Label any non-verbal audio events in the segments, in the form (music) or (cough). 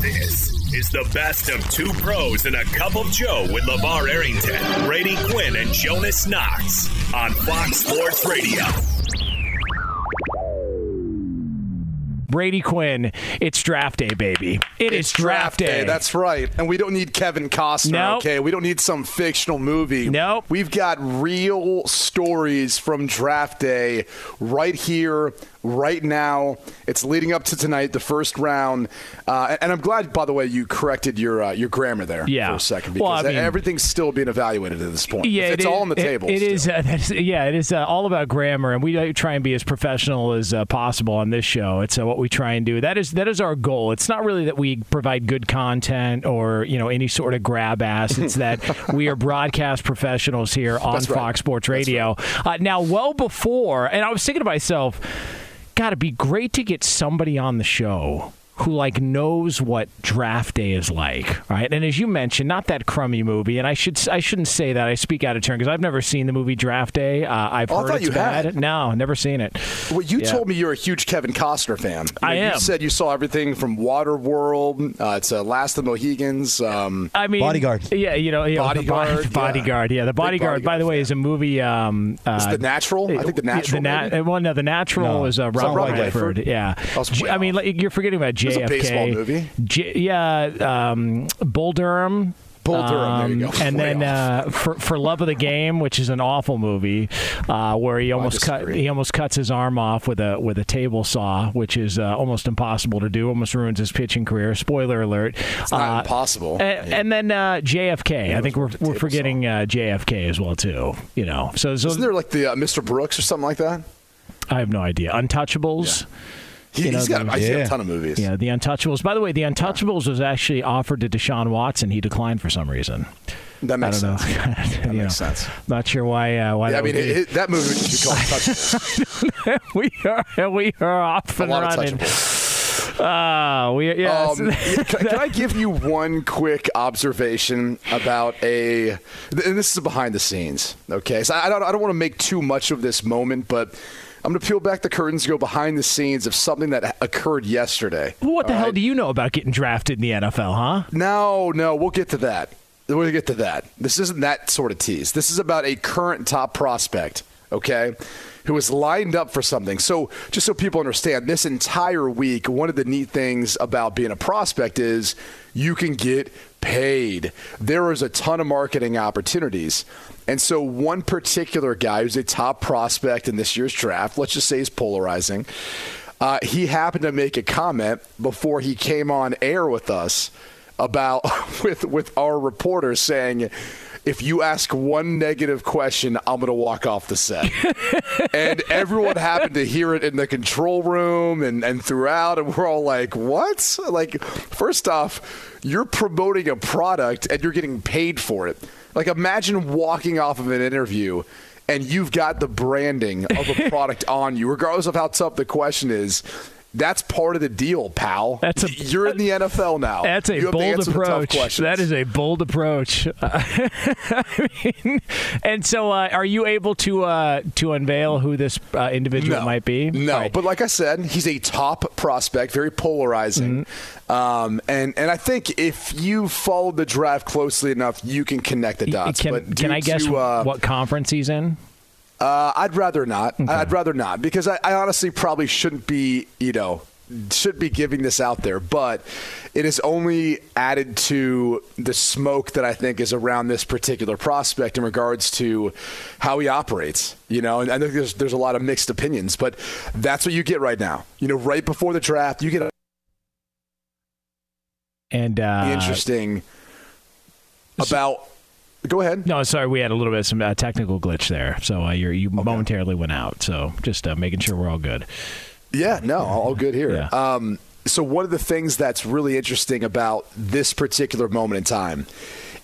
This is the best of two pros and a cup of Joe with LeVar Arrington, Brady Quinn, and Jonas Knox on Fox Sports Radio. Brady Quinn, it's draft day, baby. It is draft day. That's right. And we don't need Kevin Costner, Nope. okay? We don't need some fictional movie. Nope. We've got real stories from draft day right here, right now. It's leading up to tonight, the first round. Uh, and I'm glad, by the way, you corrected your uh, your grammar there Yeah. for a second Well, because I mean- everything's still being evaluated at this point. Yeah, it's it all is- on the it- table. It still. is, uh, yeah, it is uh, all about grammar, and we uh, try and be as professional as uh, possible on this show. It's uh, what we try and do. That is that is our goal. It's not really that we provide good content or you know any sort of grab ass. It's that (laughs) we are broadcast professionals here on right. Fox Sports Radio. Uh, now, well before, and I was thinking to myself, God, it'd be great to get somebody on the show who like knows what draft day is like, right? And as you mentioned, not that crummy movie, and I should I shouldn't say that. I speak out of turn because I've never seen the movie Draft Day. Uh, I've Oh, I heard thought it's you bad. had. No, never seen it. Well, you Yeah. told me you're a huge Kevin Costner fan. You I know, am. You said you saw everything from Waterworld uh, to Last of the Mohegans. Um, I mean, Bodyguard. Yeah, you know, you know, the Bodyguard, yeah. Bodyguard. Yeah, the Big Bodyguard. by the way, fan. is a movie. Um, uh, Is The Natural? I think The Natural, The maybe? uh, well, no, the Natural No. is uh, Is Robert Robert Redford. Redford? Yeah, I was J- I mean, like, you're forgetting about JFK. A baseball movie. J- yeah, um, Bull Durham. Bull Durham, Um. And Way then uh, for for Love of the Game, which is an awful movie, uh, where he almost cut he almost cuts his arm off with a with a table saw, which is uh, almost impossible to do. Almost ruins his pitching career. Spoiler alert. It's not Uh, impossible. a- And, then uh, JFK. I think we're, we're forgetting uh, JFK as well too. You know, so, so Isn't there like the uh, Mr. Brooks or something like that? I have no idea. Untouchables. He, You know, has got, the- he's got a ton of movies. Yeah, the Untouchables. By the way, the Untouchables was actually offered to Deshaun Watson. He declined for some reason. That makes I don't sense. know. (laughs) That makes know, sense. Not sure why. Uh, why Yeah, I that mean, it, it, that movie should be called (laughs) Touchables. (laughs) we are we are off a and lot of running. Touchables. Ah, we yeah. Um, can, can I give you one quick observation about a? And this is behind the scenes. Okay, so I don't. I don't want to make too much of this moment, but I'm going to peel back the curtains, go behind the scenes of something that occurred yesterday. what the hell right? do you know about getting drafted in the NFL, huh? No, no, we'll get to that. We'll get to that. This isn't that sort of tease. This is about a current top prospect, okay, who is lined up for something. So, just so people understand, this entire week, one of the neat things about being a prospect is you can get paid. There is a ton of marketing opportunities. And so, one particular guy who's a top prospect in this year's draft, let's just say he's polarizing, uh, he happened to make a comment before he came on air with us about (laughs) with with our reporter saying if you ask one negative question, I'm going to walk off the set. (laughs) and everyone happened to hear it in the control room and, and throughout. And we're all like, what? Like, first off, you're promoting a product and you're getting paid for it. Like, imagine walking off of an interview and you've got the branding of a (laughs) product on you, regardless of how tough the question is. That's part of the deal, pal. That's a, You're in the NFL now. That's a bold answer the tough approach. That is a bold approach. (laughs) I mean, and so, uh, are you able to uh, to unveil who this uh, individual no, might be? No, right. but like I said, he's a top prospect, very polarizing. Mm-hmm. Um, and and I think if you followed the draft closely enough, you can connect the dots. can, but can I guess to, uh, what conference he's in? Uh, I'd rather not. I'd rather not because I, I honestly probably shouldn't be, you know, should be giving this out there, but it is only added to the smoke that I think is around this particular prospect in regards to how he operates. You know, and I think there's there's a lot of mixed opinions, but that's what you get right now. You know, right before the draft, you get a And uh, interesting about. Go ahead. No, sorry, we had a little bit of some uh, technical glitch there, so uh, you're, you momentarily went out. So just uh, making sure we're all good. Yeah, no, all good here. Yeah. Um, so one of the things that's really interesting about this particular moment in time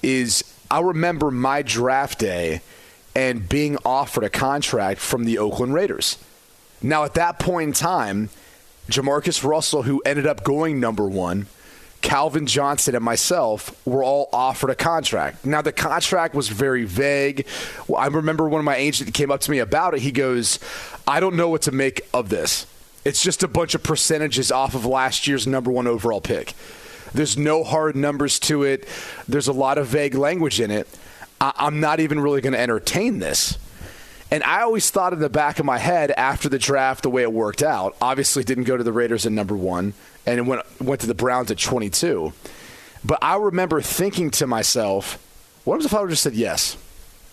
is I remember my draft day and being offered a contract from the Oakland Raiders. Now at that point in time, JaMarcus Russell, who ended up going number one, Calvin Johnson and myself were all offered a contract. Now the contract was very vague. I remember when my agent came up to me about it. He goes, "I don't know what to make of this. It's just a bunch of percentages off of last year's number one overall pick. There's no hard numbers to it. There's a lot of vague language in it. I- I'm not even really going to entertain this." And I always thought in the back of my head after the draft, the way it worked out, obviously didn't go to the Raiders at number one and it went, went to the Browns at 22. But I remember thinking to myself, what if I would have just said yes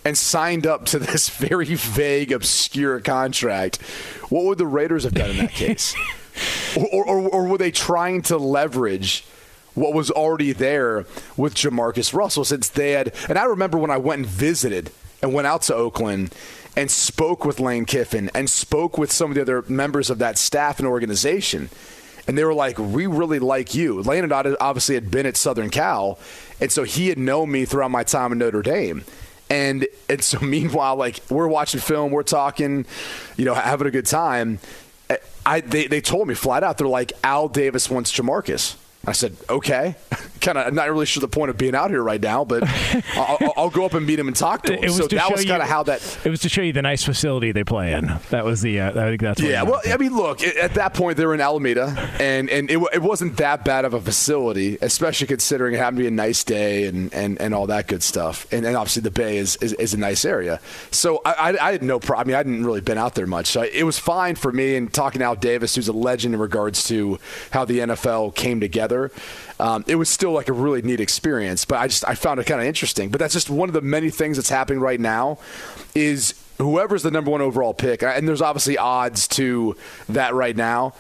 and signed up to (laughs) this very vague, obscure contract? What would the Raiders have done in that (laughs) case? or, or, or were they trying to leverage what was already there with JaMarcus Russell since they had? And I remember when I went and visited and went out to Oakland and spoke with Lane Kiffin and spoke with some of the other members of that staff and organization. And they were like, "We really like you." Had obviously had been at Southern Cal, and so he had known me throughout my time in Notre Dame. And and so (laughs) meanwhile, like we're watching film, we're talking, you know, having a good time. I they, they told me flat out, they're like, Al Davis wants JaMarcus. I said, okay. (laughs) kind of, not really sure the point of being out here right now, but (laughs) I'll, I'll- go up and meet him and talk to him. So to that was kind of how that. It was to show you the nice facility they play in. That was the. Uh, I think that's. Yeah, well. I mean, look, at at that point they were in Alameda, and and it, it wasn't that bad of a facility, especially considering it happened to be a nice day and, and, and all that good stuff. And, and obviously the Bay is, is, is a nice area. So I, I, I had no problem. I mean, I hadn't really been out there much, so it was fine for me. And talking to Al Davis, who's a legend in regards to how the NFL came together, um, it was still like a really neat experience. But I just I found it kind of interesting. But that's just one of the many things that's happening right now is whoever's the number one overall pick, and there's obviously odds to that right now.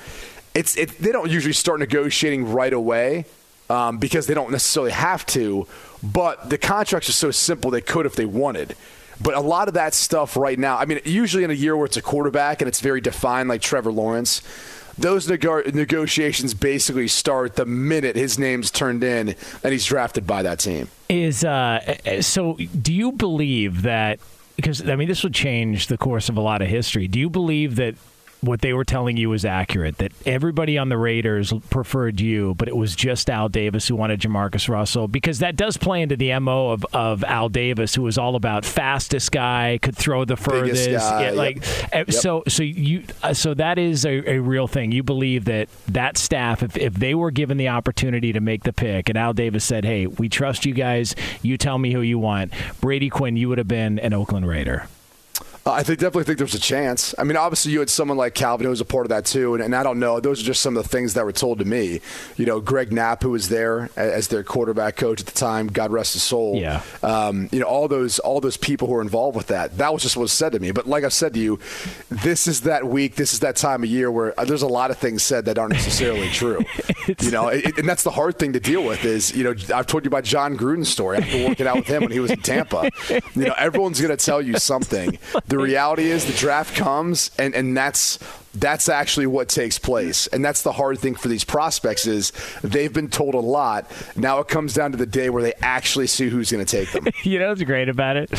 It's it, they don't usually start negotiating right away um, because they don't necessarily have to. But the contracts are so simple they could if they wanted. But a lot of that stuff right now, I mean, usually in a year where it's a quarterback and it's very defined, like Trevor Lawrence, those nego- negotiations basically start the minute his name's turned in and he's drafted by that team. is uh, so do you believe that because i mean this would change the course of a lot of history do you believe that what they were telling you was accurate that everybody on the raiders preferred you but it was just al davis who wanted jamarcus russell because that does play into the mo of, of al davis who was all about fastest guy could throw the furthest. Guy, yeah, like uh, so so you uh, so that is a, a real thing. You believe that that staff if, if they were given the opportunity to make the pick and al davis said hey we trust you guys. You tell me who you want. Brady quinn you would have been an oakland raider I think definitely think there's a chance. I mean, obviously you had someone like Calvin who was a part of that too, and, and, I don't know. Those are just some of the things that were told to me. You know, Greg Knapp, who was there as their quarterback coach at the time, God rest his soul. Yeah. Um, you know, all those all those people who were involved with that. That was just what was said to me. But like I said to you, this is that week. This is that time of year where uh, there's a lot of things said that aren't necessarily (laughs) true. you know, it, and that's the hard thing to deal with. Is you know, I've told you about Jon Gruden's story. After working out with him when he was in Tampa, you know, everyone's going to tell you something. (laughs) The reality is the draft comes, and, and that's that's actually what takes place. And that's the hard thing for these prospects is they've been told a lot. Now it comes down to the day where they actually see who's going to take them. (laughs) You know what's great about it?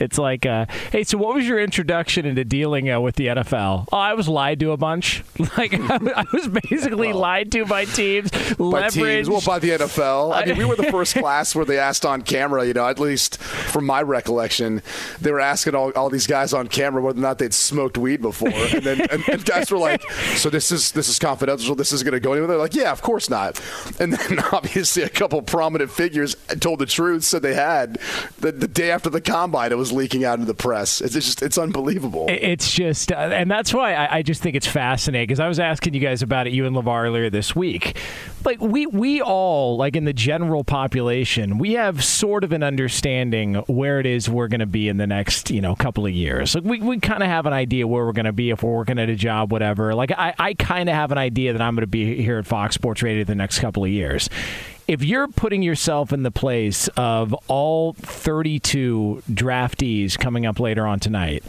It's like uh, hey so what was your introduction into dealing uh, with the nfl oh i was lied to a bunch. (laughs) Like i was basically well, lied to by teams by teams. Well by the nfl i mean we were the first (laughs) class where they asked on camera you know at least from my recollection they were asking all, all these guys on camera whether or not they'd smoked weed before. And then and, and guys were like, "So this is this is confidential. This is going to go anywhere." They're like, "Yeah, of course not." And then (laughs) obviously a couple prominent figures told the truth, said they had the, the day after the combine. It was leaking out into the press. It's just it's unbelievable. It's just, uh, and that's why I, I just think it's fascinating because I was asking you guys about it, you and LeVar earlier this week. Like we we all like in the general population, we have sort of an understanding where it is we're going to be in the next you know couple of years. Like we we kind of have an idea where we're going to be if we're working at a job whatever. Like I, I kind of have an idea that I'm going to be here at Fox Sports Radio the next couple of years. If you're putting yourself in the place of all 32 draftees coming up later on tonight,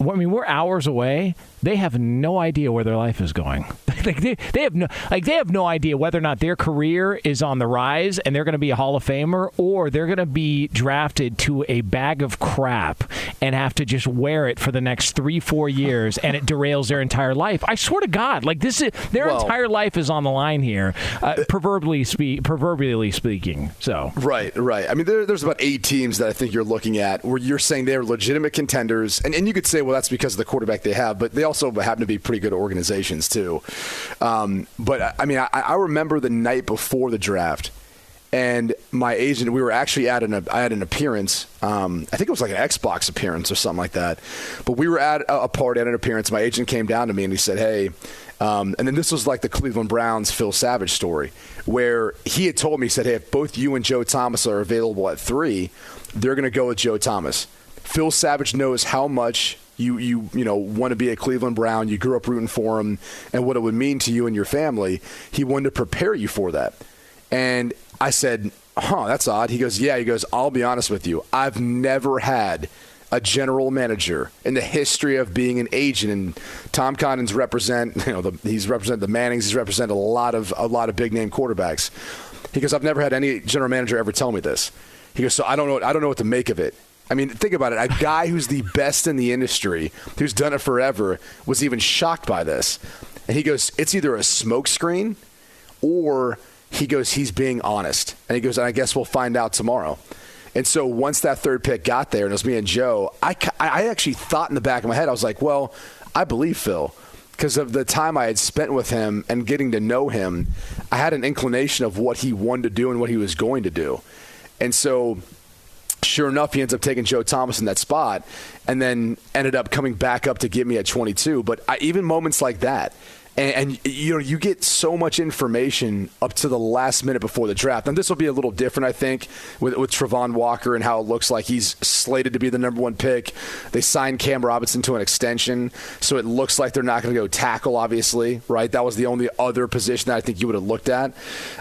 I mean, we're hours away they have no idea where their life is going. (laughs) like they, they have no like they have no idea whether or not their career is on the rise and they're going to be a Hall of Famer or they're going to be drafted to a bag of crap and have to just wear it for the next three four years and it derails their entire life. I swear to God, like this is their well, entire life is on the line here, uh, proverbially speak, proverbially speaking. So right, right. I mean, there, there's about eight teams that I think you're looking at where you're saying they're legitimate contenders, and, and you could say, well, that's because of the quarterback they have, but they also happen to be pretty good organizations too. Um, but I mean, I, I remember the night before the draft and my agent we were actually at an I had an appearance um, I think it was like an Xbox appearance or something like that but we were at a, party at an appearance my agent came down to me and he said hey um, and then this was like the Cleveland Browns Phil Savage story where he had told me he said hey if both you and Joe Thomas are available at three they're going to go with Joe Thomas Phil Savage knows how much you you you know want to be a Cleveland Brown, you grew up rooting for him, and what it would mean to you and your family. He wanted to prepare you for that, and I said, "Huh, that's odd." He goes, "Yeah." He goes, "I'll be honest with you. I've never had." a general manager in the history of being an agent. And Tom Condon's represent, (laughs) you know, the, he's represented the Mannings. He's represented a lot of a lot of big name quarterbacks. He goes, I've never had any general manager ever tell me this. He goes, so I don't know. I don't know what to make of it. I mean, think about it. A guy who's the best in the industry, who's done it forever, was even shocked by this. And he goes, it's either a smokescreen or he goes, he's being honest. And he goes, I guess we'll find out tomorrow. And so once that third pick got there, and it was me and Joe, I, I actually thought in the back of my head, I was like, well, I believe Phil. Because of the time I had spent with him and getting to know him, I had an inclination of what he wanted to do and what he was going to do. And so sure enough, he ends up taking Joe Thomas in that spot, and then ended up coming back up to get me at 22. But I, even moments like that, and, and, you know you get so much information up to the last minute before the draft. And this will be a little different, I think, with, with Travon Walker and how it looks like he's slated to be the number one pick. They signed Cam Robinson to an extension, so it looks like they're not going to go tackle. Obviously, right? That was the only other position that I think you would have looked at.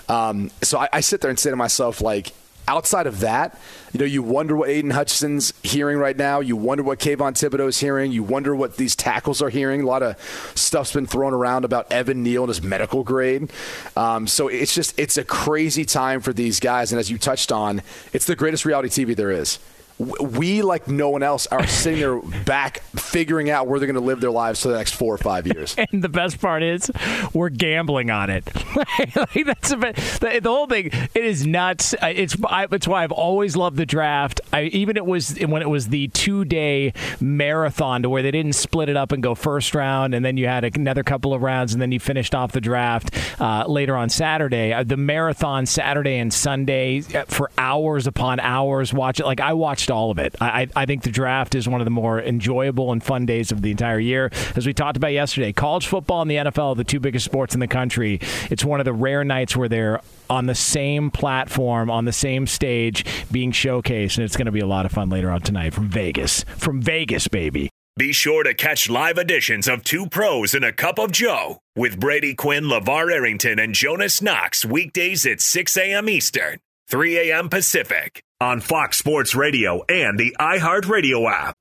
Um, so I, I sit there and say to myself, like outside of that, you know, you wonder what Aidan Hutchinson's hearing right now. You wonder what Kayvon Thibodeaux's hearing. You wonder what these tackles are hearing. A lot of stuff's been thrown around about Evan Neal and his medical grade. Um, so it's just it's a crazy time for these guys. And as you touched on, it's the greatest reality TV there is we like no one else are sitting there back figuring out where they're going to live their lives for the next four or five years. (laughs) And the best part is we're gambling on it. (laughs) like that's bit, the, the, whole thing. It is nuts. It's I, it's why I've always loved the draft. I, even it was when it was the two day marathon to where they didn't split it up and go first round and then you had another couple of rounds and then you finished off the draft uh, later on Saturday. Uh, the marathon Saturday and Sunday uh, for hours upon hours. Watch it like I watched watched all of it. I, I think the draft is one of the more enjoyable and fun days of the entire year. As we talked about yesterday, college football and the NFL, are the two biggest sports in the country, it's one of the rare nights where they're on the same platform, on the same stage, being showcased, and it's going to be a lot of fun later on tonight from Vegas. From Vegas, baby. Be sure to catch live editions of Two Pros and a Cup of Joe with Brady Quinn, LeVar Arrington, and Jonas Knox weekdays at 6 a.m. Eastern, 3 a.m. Pacific on Fox Sports Radio and the iHeartRadio app.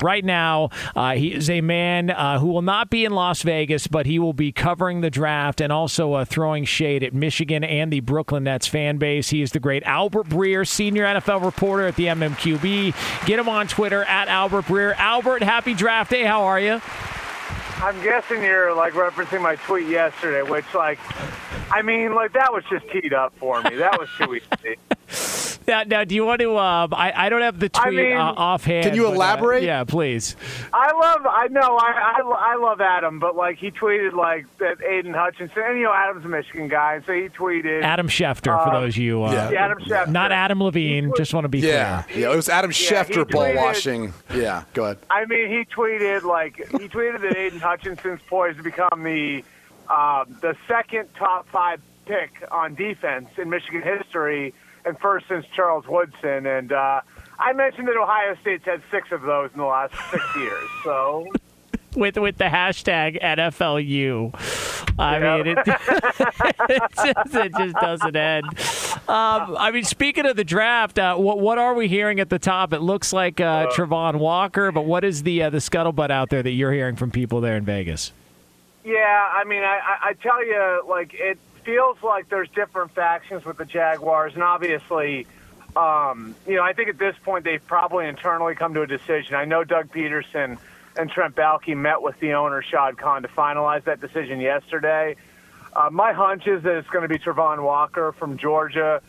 Right now, uh, he is a man uh, who will not be in Las Vegas, but he will be covering the draft and also uh, throwing shade at Michigan and the Brooklyn Nets fan base. He is the great Albert Breer, senior NFL reporter at the MMQB. Get him on Twitter at Albert Breer. Albert, happy draft day. How are you? I'm guessing you're like referencing my tweet yesterday, which like, I mean, like that was just teed up for me. That was too easy. Now, now, do you want to? Um, I, I don't have the tweet I mean, uh, offhand. Can you but, uh, elaborate? yeah, please. I love, I know, I, I, I love Adam, but like he tweeted like that Aidan Hutchinson, and you know Adam's a Michigan guy, so he tweeted Adam Schefter, for Uh, those of you. Uh, yeah. Yeah, Adam Schefter. Not Adam Levine. Just want to be Yeah, clear. yeah. It was Adam Yeah, Schefter ball tweeted- washing. Yeah, go ahead. I mean, he tweeted like he tweeted that Aidan Hutchinson's poised to become the um, the second top five pick on defense in Michigan history, and first since Charles Woodson. And uh, I mentioned that Ohio State's had six of those in the last six (laughs) years. So with with the hashtag NFLU. I Yeah. mean, it, it, (laughs) just, it just doesn't end. Um, I mean, speaking of the draft, uh, what what are we hearing at the top? It looks like uh, Travon Walker, but what is the uh, the scuttlebutt out there that you're hearing from people there in Vegas? Yeah, I mean, I, I, I tell you, like it feels like there's different factions with the Jaguars, and obviously, um, you know, I think at this point they've probably internally come to a decision. I know Doug Pederson and Trent Baalke met with the owner Shad Khan to finalize that decision yesterday. Uh, my hunch is that it's going to be Travon Walker from Georgia,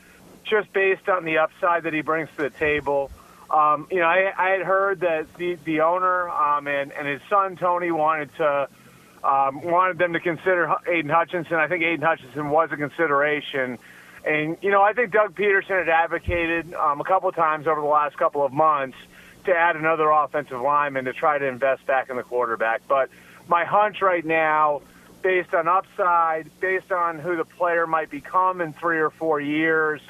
just based on the upside that he brings to the table. Um, you know, I, I had heard that the the owner um, and and his son Tony wanted to um, wanted them to consider Aidan Hutchinson. I think Aidan Hutchinson was a consideration. And, you know, I think Doug Pederson had advocated um, a couple times over the last couple of months to add another offensive lineman to try to invest back in the quarterback. But my hunch right now, based on upside, based on who the player might become in three or four years,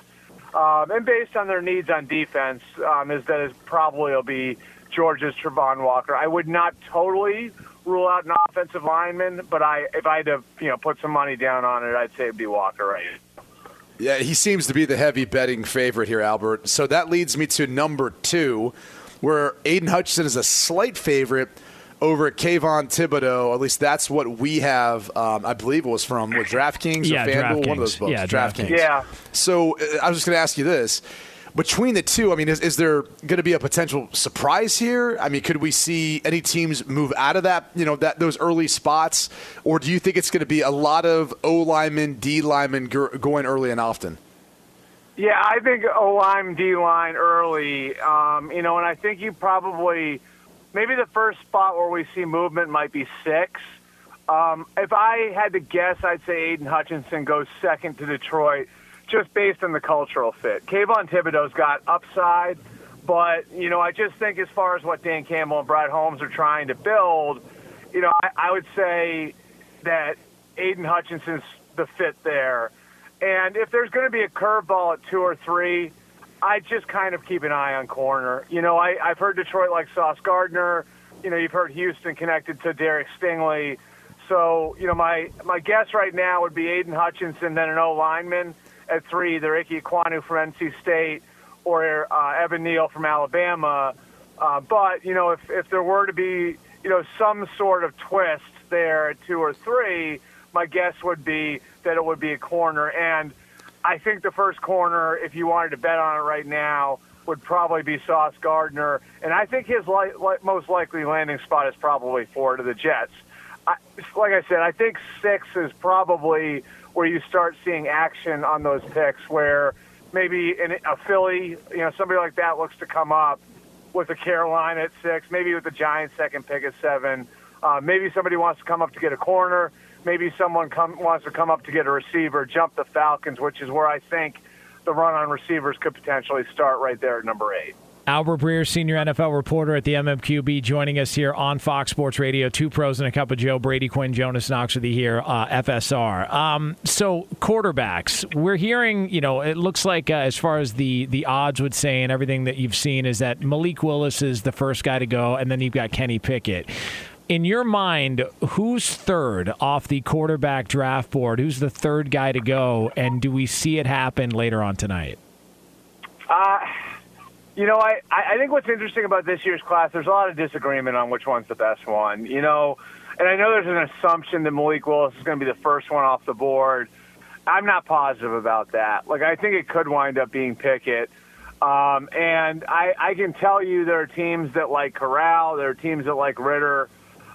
um, and based on their needs on defense, um, is that it probably will be Georgia's Travon Walker. I would not totally rule out an offensive lineman, but I if I had to you know put some money down on it, I'd say it'd be Walker right. Yeah, he seems to be the heavy betting favorite here, Albert. So that leads me to number two, where Aidan Hutchinson is a slight favorite over at Kayvon Thibodeaux. At least that's what we have. Um, I believe it was from what, DraftKings Yeah, or FanDuel, one of those books. Yeah, DraftKings. Yeah. So uh, I was just going to ask you this. Between the two, I mean, is, is there going to be a potential surprise here? I mean, could we see any teams move out of that, you know, that those early spots, or do you think it's going to be a lot of O linemen, D linemen go- going early and often? Yeah, I think O line, D line early. Um, you know, and I think you probably maybe the first spot where we see movement might be six. Um, if I had to guess, I'd say Aidan Hutchinson goes second to Detroit, just based on the cultural fit. Kayvon Thibodeaux's got upside, but you know, I just think as far as what Dan Campbell and Brad Holmes are trying to build, you know, I, I would say that Aidan Hutchinson's the fit there. And if there's going to be a curveball at two or three, I just kind of keep an eye on corner. You know, I, I've heard Detroit like Sauce Gardner. You know, you've heard Houston connected to Derek Stingley. So, you know, my, my guess right now would be Aidan Hutchinson, then an O lineman at three, either Ickey Ekwonu from NC State or uh, Evan Neal from Alabama. Uh, but, you know, if, if there were to be, you know, some sort of twist there at two or three, my guess would be that it would be a corner. And I think the first corner, if you wanted to bet on it right now, would probably be Sauce Gardner. And I think his li- li- most likely landing spot is probably four to the Jets. I, like I said, I think six is probably where you start seeing action on those picks, where maybe a Philly, you know, somebody like that looks to come up with a Carolina at six, maybe with the Giants second pick at seven. Uh, maybe somebody wants to come up to get a corner. Maybe someone come, wants to come up to get a receiver, jump the Falcons, which is where I think the run on receivers could potentially start right there at number eight. Albert Breer, senior NFL reporter at the MMQB, joining us here on Fox Sports Radio. Two pros and a cup of Joe. Brady Quinn, Jonas Knox with you here, uh, FSR. Um, so quarterbacks, we're hearing. You know, it looks like uh, as far as the the odds would say and everything that you've seen is that Malik Willis is the first guy to go, and then you've got Kenny Pickett. In your mind, who's third off the quarterback draft board? Who's the third guy to go? And do we see it happen later on tonight? Uh, You know, I, I think what's interesting about this year's class, there's a lot of disagreement on which one's the best one. You know, and I know there's an assumption that Malik Willis is going to be the first one off the board. I'm not positive about that. Like, I think it could wind up being Pickett. Um, and I, I can tell you there are teams that like Corral, there are teams that like Ridder.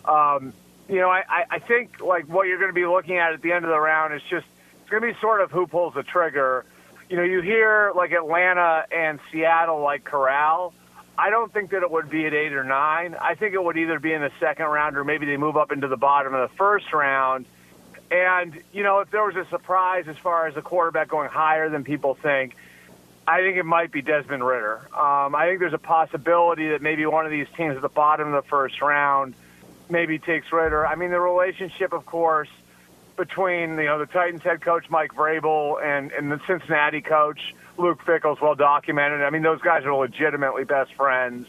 Um, you know, I, I think like what you're going to be looking at at the end of the round is just it's going to be sort of who pulls the trigger. You know, you hear like Atlanta and Seattle like Corral. I don't think that it would be at eight or nine. I think it would either be in the second round or maybe they move up into the bottom of the first round. And, you know, if there was a surprise as far as a quarterback going higher than people think, I think it might be Desmond Ridder. Um, I think there's a possibility that maybe one of these teams at the bottom of the first round maybe takes Ridder. I mean, the relationship, of course, between you know the Titans head coach Mike Vrabel and and the Cincinnati coach Luke Fickell's well documented. I mean, those guys are legitimately best friends,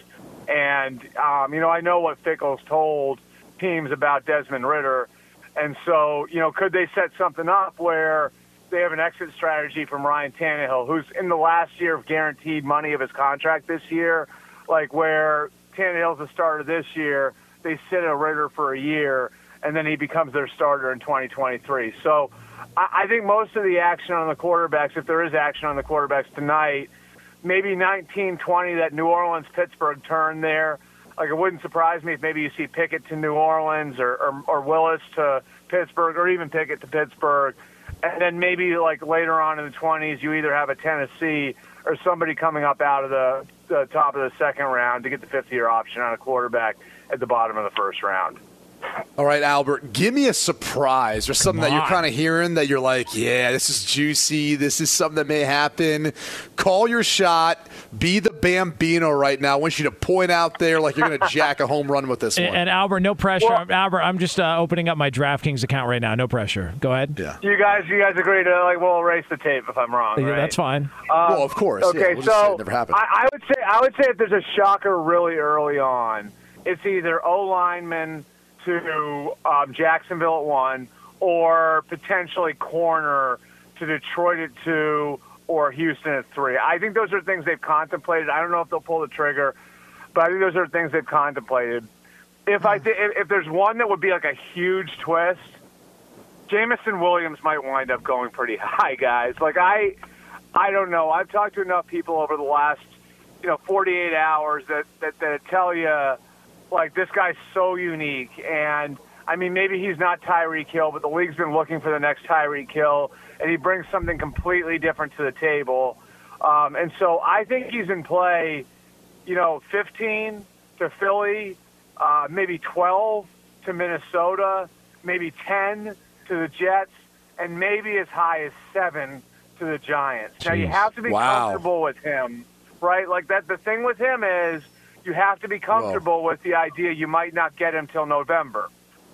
and um, you know I know what Fickell's told teams about Desmond Ridder, and so you know could they set something up where they have an exit strategy from Ryan Tannehill, who's in the last year of guaranteed money of his contract this year, like where Tannehill's the starter this year, they sit a Ridder for a year, and then he becomes their starter in 2023. So I, think most of the action on the quarterbacks, if there is action on the quarterbacks tonight, maybe 19, 20, that New Orleans Pittsburgh turn there. Like it wouldn't surprise me if maybe you see Pickett to New Orleans or, or, or Willis to Pittsburgh or even Pickett to Pittsburgh and then maybe like later on in the 20s, you either have a Tennessee or somebody coming up out of the, the top of the second round to get the fifth year option on a quarterback at the bottom of the first round. All right, Albert, give me a surprise or something that you're kind of hearing that you're like, yeah, this is juicy. This is something that may happen. Call your shot. Be the Bambino right now. I want you to point out there like you're going (laughs) to jack a home run with this one. And, and Albert, no pressure. Well- Albert, I'm just uh, opening up my DraftKings account right now. No pressure. Go ahead. yeah. You guys, you guys agree to like we'll erase the tape if I'm wrong. Yeah, right? That's fine. well, of course. yeah, Okay, we'll so it never happened. I, I would say I would say if there's a shocker really early on, it's either O lineman to um, Jacksonville at one, or potentially corner to Detroit at two, or Houston at three. I think those are things they've contemplated. I don't know if they'll pull the trigger, but I think those are things they've contemplated. If I th- if, there's one that would be like a huge twist, Jameson Williams might wind up going pretty (laughs) high, guys. Like I, I don't know. I've talked to enough people over the last, you know, 48 hours that that, that tell you, like this guy's so unique. And I mean, maybe he's not Tyreek Hill, but the league's been looking for the next Tyreek Hill, and he brings something completely different to the table. Um, and so I think he's in play, you know, 15 to Philly, uh, maybe 12 to Minnesota, maybe 10 to the Jets, and maybe as high as seven to the Giants. Now you have to be Wow. comfortable with him, right? Like that. The thing with him is you have to be comfortable with the idea you might not get him till November,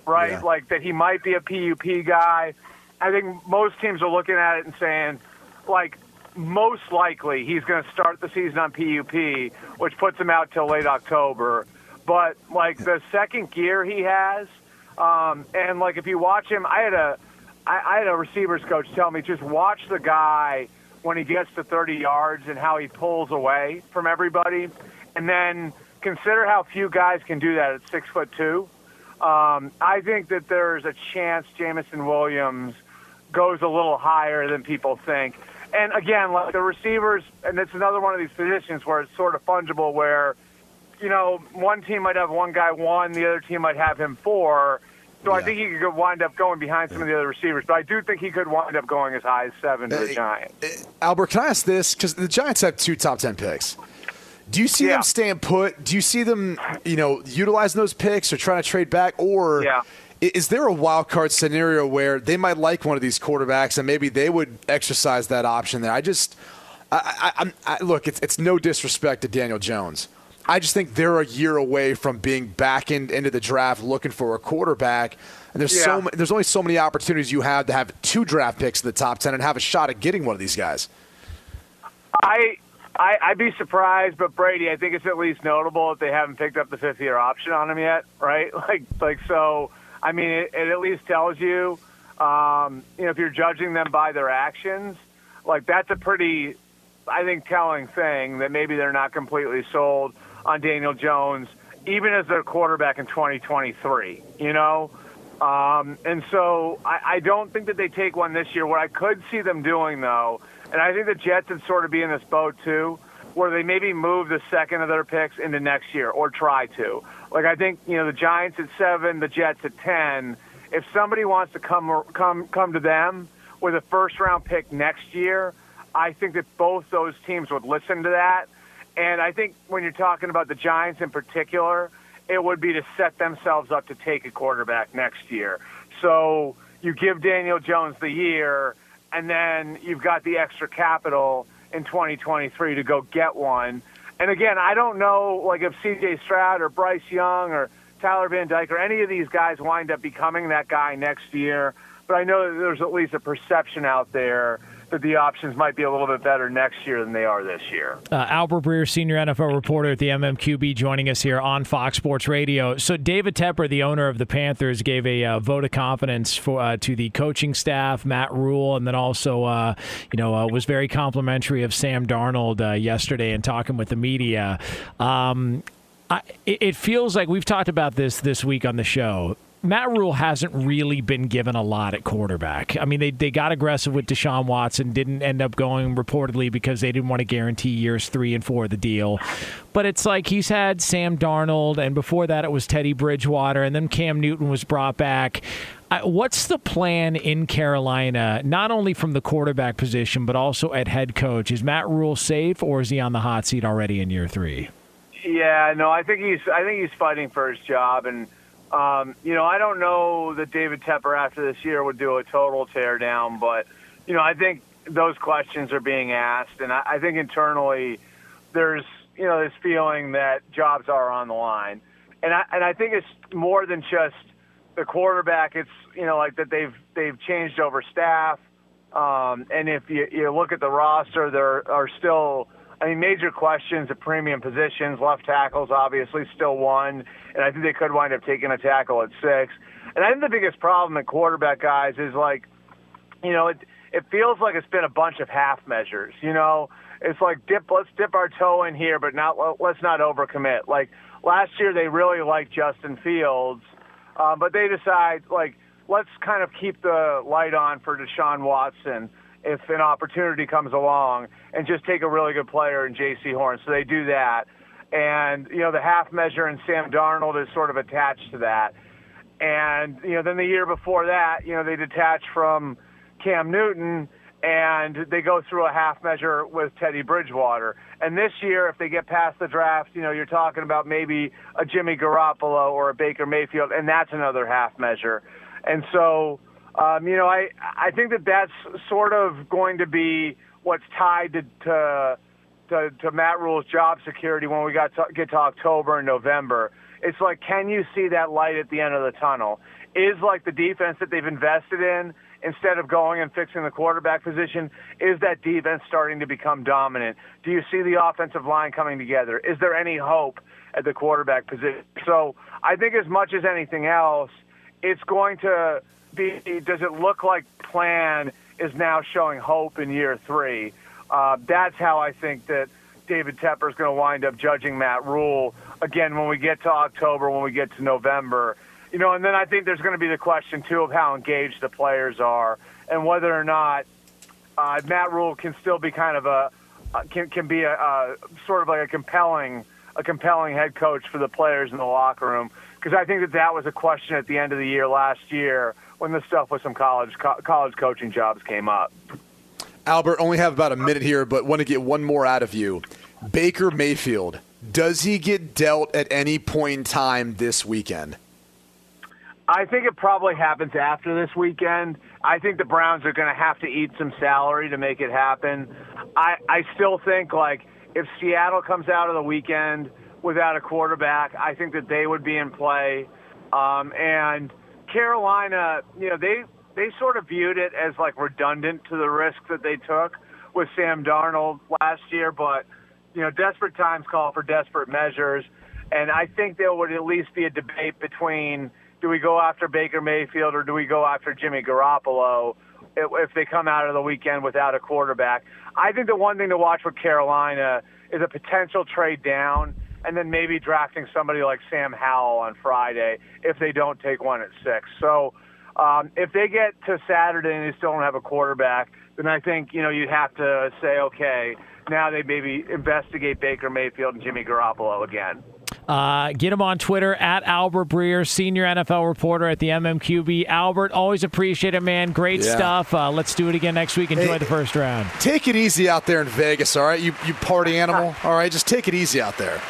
right? Yeah. Like that he might be a PUP guy. I think most teams are looking at it and saying, like, most likely he's going to start the season on PUP, which puts him out till late October. But like the second gear he has, um, and like if you watch him, I had a I, I had a receivers coach tell me just watch the guy when he gets to 30 yards and how he pulls away from everybody, and then consider how few guys can do that at six foot two. Um, I think that there's a chance Jameson Williams goes a little higher than people think. And again, like the receivers, and it's another one of these positions where it's sort of fungible, where you know one team might have one guy one, the other team might have him four. So I think he could wind up going behind some of the other receivers, but I do think he could wind up going as high as seven to the Hey, Giants. Albert, can I ask this? Because the Giants have two top 10 picks. Do you see Yeah. them staying put? Do you see them, you know, utilizing those picks or trying to trade back? Or Yeah. is there a wild card scenario where they might like one of these quarterbacks and maybe they would exercise that option there? I just, I, I, I'm, I, look, it's, it's no disrespect to Daniel Jones. I just think they're a year away from being back in, into the draft looking for a quarterback. And there's so Yeah. ma- there's only so many opportunities you have to have two draft picks in the top ten and have a shot at getting one of these guys. I, I I'd be surprised, but Brady, I think it's at least notable if they haven't picked up the fifth year option on him yet, right? (laughs) Like like so. I mean, it, it at least tells you, um, you know, if you're judging them by their actions, like that's a pretty I think, telling thing that maybe they're not completely sold on Daniel Jones, even as their quarterback in 2023. You know, um, and so I, I don't think that they take one this year. What I could see them doing, though, and I think the Jets would sort of be in this boat too, where they maybe move the second of their picks into next year or try to. Like I think you know the Giants at seven, the Jets at ten. If somebody wants to come come come to them with a first round pick next year, I think that both those teams would listen to that. And I think when you're talking about the Giants in particular, it would be to set themselves up to take a quarterback next year. So you give Daniel Jones the year, and then you've got the extra capital in 2023 to go get one. And again, I don't know like if C.J. Stroud or Bryce Young or Tyler Van Dyke or any of these guys wind up becoming that guy next year. But I know that there's at least a perception out there that the options might be a little bit better next year than they are this year. Uh, Albert Breer, senior NFL reporter at the MMQB, joining us here on Fox Sports Radio. So David Tepper, the owner of the Panthers, gave a uh, vote of confidence for uh, to the coaching staff, Matt Rhule, and then also, uh, you know, uh, was very complimentary of Sam Darnold uh, yesterday and talking with the media. Um, I, it feels like we've talked about this this week on the show. Matt Rhule hasn't really been given a lot at quarterback. I mean, they, they got aggressive with Deshaun Watson, didn't end up going reportedly because they didn't want to guarantee years three and four of the deal. But it's like he's had Sam Darnold, and before that it was Teddy Bridgewater, and then Cam Newton was brought back. What's the plan in Carolina, not only from the quarterback position, but also at head coach? Is Matt Rhule safe, or is he on the hot seat already in year three? Yeah, no, I think he's I think he's fighting for his job and – um, you know, I don't know that David Tepper after this year would do a total teardown, but you know, I think those questions are being asked, and I, I think internally there's you know this feeling that jobs are on the line, and I and I think it's more than just the quarterback. It's you know like that they've they've changed over staff, um, and if you, you look at the roster, there are still I mean, major questions at premium positions. Left tackles, obviously, still one, and I think they could wind up taking a tackle at six. And I think the biggest problem at quarterback guys is like, you know, it it feels like it's been a bunch of half measures. You know, it's like dip, let's dip our toe in here, but not let's not overcommit. Like last year, they really liked Justin Fields, um, but they decide like let's kind of keep the light on for Deshaun Watson if an opportunity comes along and just take a really good player in Jaycee Horn. So they do that. And, you know, the half measure and Sam Darnold is sort of attached to that. And, you know, then the year before that, you know, they detach from Cam Newton and they go through a half measure with Teddy Bridgewater. And this year, if they get past the draft, you know, you're talking about maybe a Jimmy Garoppolo or a Baker Mayfield, and that's another half measure. And so, um, you know, I I think that that's sort of going to be what's tied to to, to, to Matt Rhule's job security when we got to, get to October and November. It's like, can you see that light at the end of the tunnel? Is like the defense that they've invested in instead of going and fixing the quarterback position, is that defense starting to become dominant? Do you see the offensive line coming together? Is there any hope at the quarterback position? So I think as much as anything else, it's going to be, does it look like plan is now showing hope in year three? Uh, that's how I think that David Tepper is going to wind up judging Matt Rhule again when we get to October, when we get to November. You know, and then I think there's going to be the question too of how engaged the players are and whether or not uh, Matt Rhule can still be kind of a uh, can can be a, a sort of like a compelling a compelling head coach for the players in the locker room because I think that that was a question at the end of the year last year when the stuff with some college co- college coaching jobs came up. Albert, only have about a minute here, but want to get one more out of you. Baker Mayfield, does he get dealt at any point in time this weekend? I think it probably happens after this weekend. I think the Browns are going to have to eat some salary to make it happen. I, I still think like if Seattle comes out of the weekend without a quarterback, I think that they would be in play. Um, and Carolina, you know, they they sort of viewed it as like redundant to the risk that they took with Sam Darnold last year, but you know, desperate times call for desperate measures, and I think there would at least be a debate between do we go after Baker Mayfield or do we go after Jimmy Garoppolo if, they come out of the weekend without a quarterback. I think the one thing to watch with Carolina is a potential trade down, and then maybe drafting somebody like Sam Howell on Friday if they don't take one at six. So um, if they get to Saturday and they still don't have a quarterback, then I think you know you'd have to say, okay, now they maybe investigate Baker Mayfield and Jimmy Garoppolo again. Uh, get him on Twitter at Albert Breer, senior NFL reporter at the MMQB. Albert, always appreciate it, man. Great Yeah. stuff. Uh, let's do it again next week. Enjoy Hey. the first round. Take it easy out there in Vegas, all right? You you party animal, (laughs) all right? Just take it easy out there.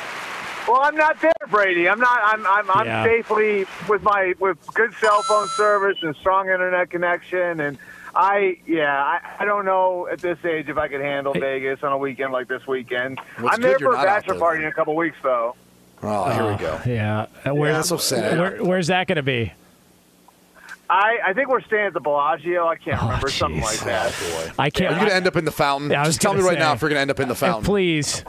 Well, I'm not there, Brady. I'm not. I'm. I'm, I'm Yeah. safely with my with good cell phone service and strong internet connection, and I. Yeah, I, I don't know at this age if I could handle Vegas on a weekend like this weekend. Well, it's I'm there good you're for a bachelor party then. in a couple weeks, though. Oh, here we ah, go. Yeah. Where- that's so sad. Where, where's that going to be? I. I think we're staying at the Bellagio. I can't Oh, remember something like that. Ah, I can't. Are you going to end up in the fountain? Yeah, Just tell me gonna right now if you're going to end up in the fountain. please.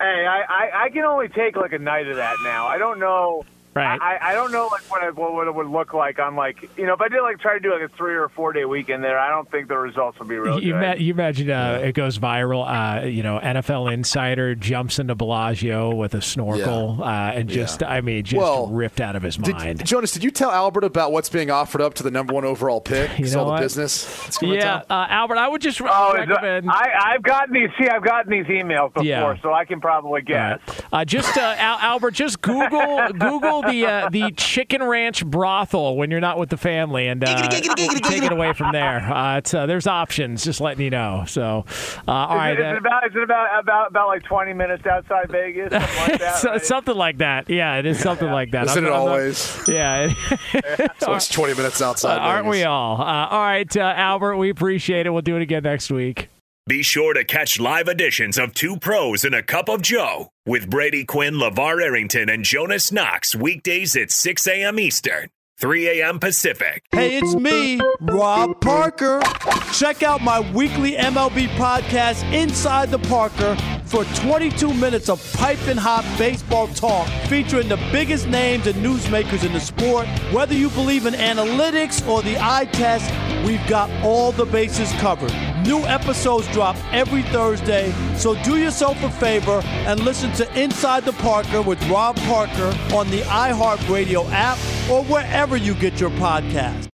Hey, I, I, I can only take like a night of that now. I don't know. Right. I, I don't know like what, I, what what it would look like on like you know if I did like try to do like a three or four day weekend there. I don't think the results would be real You, good. ma- you imagine uh, it goes viral. Uh, you know, NFL insider jumps into Bellagio with a snorkel uh, and just, I mean, just Well, ripped out of his Did, mind. Jonas, did you tell Albert about what's being offered up to the number one overall pick? (laughs) You know all the business. That's going yeah, uh, Albert, I would just re- Oh, recommend. I, I've gotten these. See, I've gotten these emails before, Yeah. so I can probably guess. Uh, just uh, Al- Albert, just Google (laughs) Google the uh, the Chicken Ranch brothel when you're not with the family, and uh, take it away from there. Uh, it's, uh, there's options. Just letting you know. So, uh, all Is, right. it, is uh, it about? Is it about about about like twenty minutes outside Vegas? Something like (laughs) that. so- right? something like that. Yeah, it is something like that. Isn't I'm- it I'm not- always? yeah. (laughs) So it's 20 minutes (laughs) outside. Uh, aren't we all? Uh, all right, uh, Albert, we appreciate it. We'll do it again next week. Be sure to catch live editions of Two Pros and a Cup of Joe with Brady Quinn, LeVar Arrington, and Jonas Knox weekdays at 6 a.m. Eastern, 3 a.m. Pacific. Hey, it's me, Rob Parker. Check out my weekly MLB podcast, Inside the Parker, for 22 minutes of piping hot baseball talk featuring the biggest names and newsmakers in the sport. Whether you believe in analytics or the eye test, we've got all the bases covered. New episodes drop every Thursday, so do yourself a favor and listen to Inside the Parker with Rob Parker on the iHeartRadio app or wherever you get your podcast.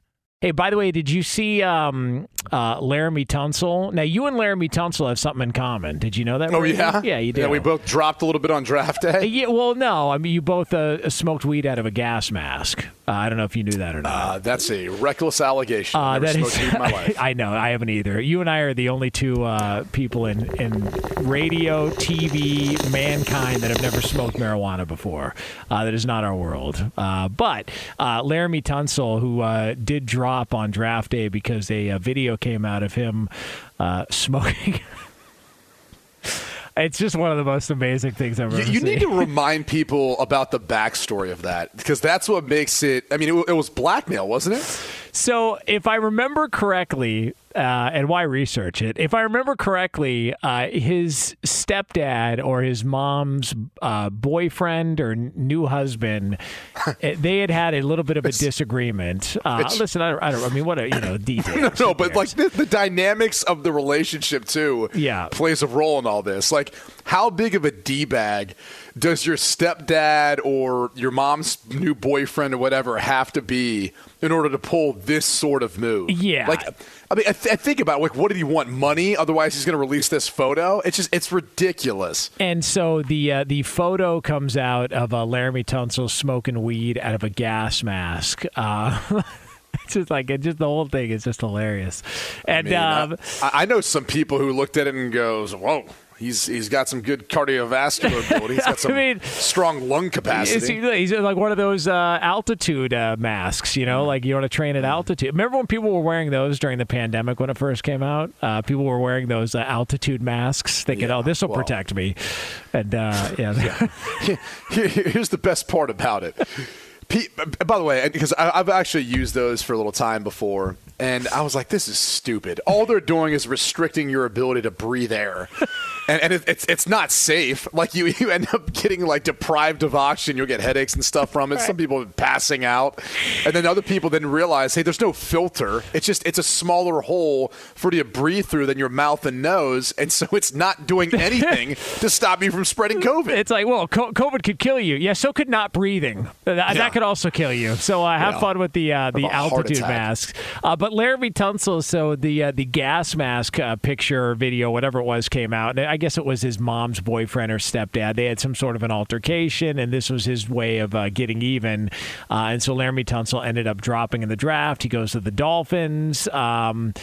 Hey, by the way, did you see um, uh, Laremy Tunsil? Now, you and Laremy Tunsil have something in common. Did you know that? Oh Brady? yeah, yeah, you did. Yeah, we both dropped a little bit on draft day. (laughs) Yeah, well, no, I mean, you both uh, smoked weed out of a gas mask. Uh, I don't know if you knew that or not. Uh, that's a reckless allegation. Uh, I've never smoked is- weed in my (laughs) life. I know. I haven't either. You and I are the only two uh, people in, in radio, TV, mankind that have never smoked marijuana before. Uh, that is not our world. Uh, but uh, Laremy Tunsil, who uh, did drop on draft day because a, uh video came out of him uh, (laughs) smoking. it's just one of the most amazing things I've ever You, you seen. need to remind people about the backstory of that because that's what makes it. I mean, it, it was blackmail, wasn't it? So, if I remember correctly, uh, and why research it? If I remember correctly, uh, his stepdad or his mom's uh, boyfriend or n- new husband, (laughs) eh, they had had a little bit of a disagreement. Uh, listen, I, don't- I don't. I mean, what a you know (laughs) details. No, no, but like the, the dynamics of the relationship too, Yeah. plays a role in all this. Like, how big of a d bag does your stepdad or your mom's new boyfriend or whatever have to be in order to pull this sort of move? Yeah. like. I mean, I, th- I think about it, like, what did he want? Money? Otherwise, he's going to release this photo. It's just, it's ridiculous. And so the uh, the photo comes out of uh, Laremy Tunsil smoking weed out of a gas mask. Uh, (laughs) it's just like it just the whole thing is just hilarious. And I, mean, um, I, I know some people who looked at it and goes, "Whoa, he's he's got some good cardiovascular (laughs) ability. He's got some I mean, strong lung capacity." he's like one of those uh, altitude uh, masks, you know, like you want to train at altitude. Remember when people were wearing those during the pandemic when it first came out? Uh, people were wearing those uh, altitude masks, thinking, Yeah, "Oh, this will well. protect me." And uh, (laughs) yeah, (laughs) Here- Here's the best part about it. By the way, because I've actually used those for a little time before, and I was like, "This is stupid. All they're doing is restricting your ability to breathe air." And, and it, it's it's not safe. Like you, you end up getting like deprived of oxygen. You'll get headaches and stuff from it. Some people passing out, and then other people then realize, hey, there's no filter. It's just it's a smaller hole for you to breathe through than your mouth and nose, and so it's not doing (laughs) anything to stop you from spreading COVID. It's like, well, co- COVID could kill you. Yeah, so could not breathing. That, Yeah. that could also kill you. So uh, have Yeah. fun with the uh, the Have a heart altitude masks. Uh, but Laremy Tunsil, so the uh, the gas mask uh, picture, or video, whatever it was, came out. And I guess it was his mom's boyfriend or stepdad. They had some sort of an altercation, and this was his way of uh, getting even. Uh, and so Laremy Tunsil ended up dropping in the draft. He goes to the Dolphins. Um,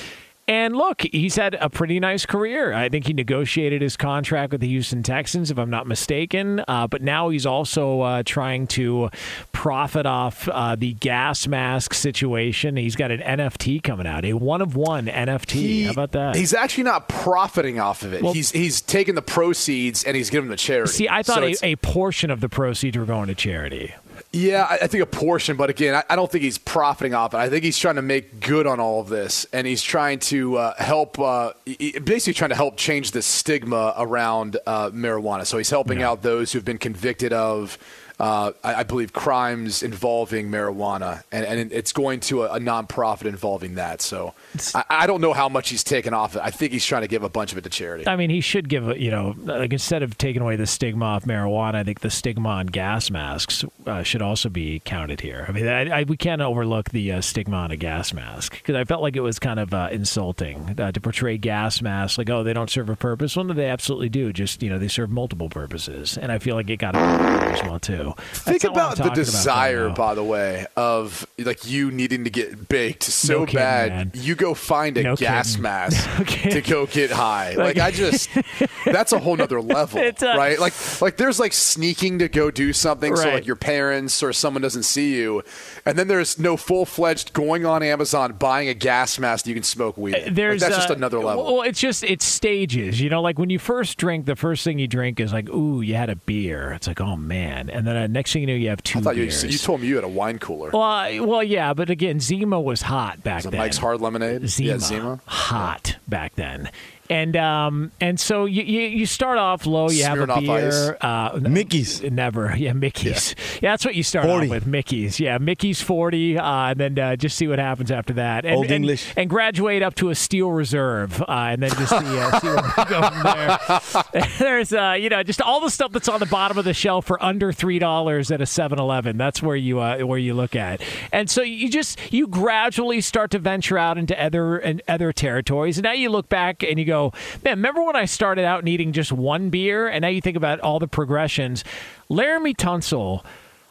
and look, he's had a pretty nice career. I think he negotiated his contract with the Houston Texans, if I'm not mistaken. Uh, but now he's also uh, trying to profit off uh, the gas mask situation. He's got an NFT coming out, a one of one NFT. How about that? He's actually not profiting off of it. Well- he's he's taking the proceeds and he's giving them to charity. See, I thought So a, a portion of the proceeds were going to charity. Yeah, I, I think a portion, but again, I, I don't think he's profiting off it. I think he's trying to make good on all of this, and he's trying to uh, help, uh, basically trying to help change the stigma around uh, marijuana. So he's helping out those who've been convicted of, uh, I, I believe, crimes involving marijuana, and, and it's going to a, a nonprofit involving that. So I, I don't know how much he's taken off. I think he's trying to give a bunch of it to charity. I mean, he should give a, you know, like instead of taking away the stigma of marijuana, I think the stigma on gas masks uh, should also be counted here. I mean, I, I, we can't overlook the uh, stigma on a gas mask because I felt like it was kind of uh, insulting uh, to portray gas masks like, oh, they don't serve a purpose. Well, no, they absolutely do. Just you know, they serve multiple purposes, and I feel like it got a (laughs) as well too. Think That's not what I'm about the desire, though. by the way, of like you needing to get baked so No kidding, bad. man. You go find a No gas kidding. (laughs) mask kidding. to go get high. Like, I just, (laughs) that's a whole nother level, a- right? Like, like there's like sneaking to go do something, so like your parents or someone doesn't see you, and then there's no full fledged going on Amazon buying a gas mask that you can smoke weed. in. Like, There's that's just uh, another level. Well, it's just it's stages. You know, like when you first drink, the first thing you drink is like, ooh, you had a beer. It's like, oh man, and then uh, next thing you know, you have two I thought you, beers. you told me you had a wine cooler. well, I- well, yeah, but again, Zima was hot back then. Mike's Hard Lemonade? Zima, Yeah, Zima. hot back then. And um and so you you, you start off low. You have a Smirnoff beer. Uh, Mickey's. Never, (laughs) yeah, Mickey's. Yeah, that's what you start 40. off with, Mickey's. Yeah, Mickey's forty, uh, and then uh, just see what happens after that. And, Old and, English. and graduate up to a steel reserve, uh, and then just see, uh, see where we go from there. (laughs) (laughs) There's uh, you know just all the stuff that's on the bottom of the shelf for under three dollars at a 7-Eleven. That's where you uh, where you look at, and so you just you gradually start to venture out into other and other territories. And now you look back and you go, man, remember when I started out needing just one beer, and now you think about all the progressions. Laremy Tunsil.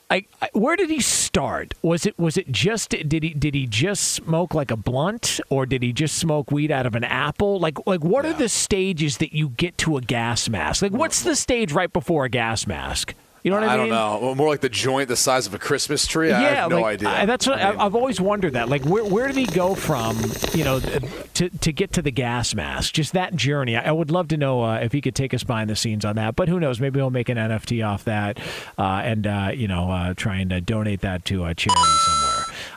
I, I, where did he start? Was it was it just did he did he just smoke like a blunt or did he just smoke weed out of an apple? Like like what are the stages that you get to a gas mask? Like what's the stage right before a gas mask? You know what I, I mean? I don't know. Well, More like the joint the size of a Christmas tree. I Yeah, have no like, idea. I, that's what, I mean, I've always wondered. That like, where where did he go from? You know, to to get to the gas mask. Just that journey. I, I would love to know uh, if he could take us behind the scenes on that. But who knows? Maybe he'll make an NFT off that, uh, and uh, you know, uh, try and uh, donate that to a charity somewhere.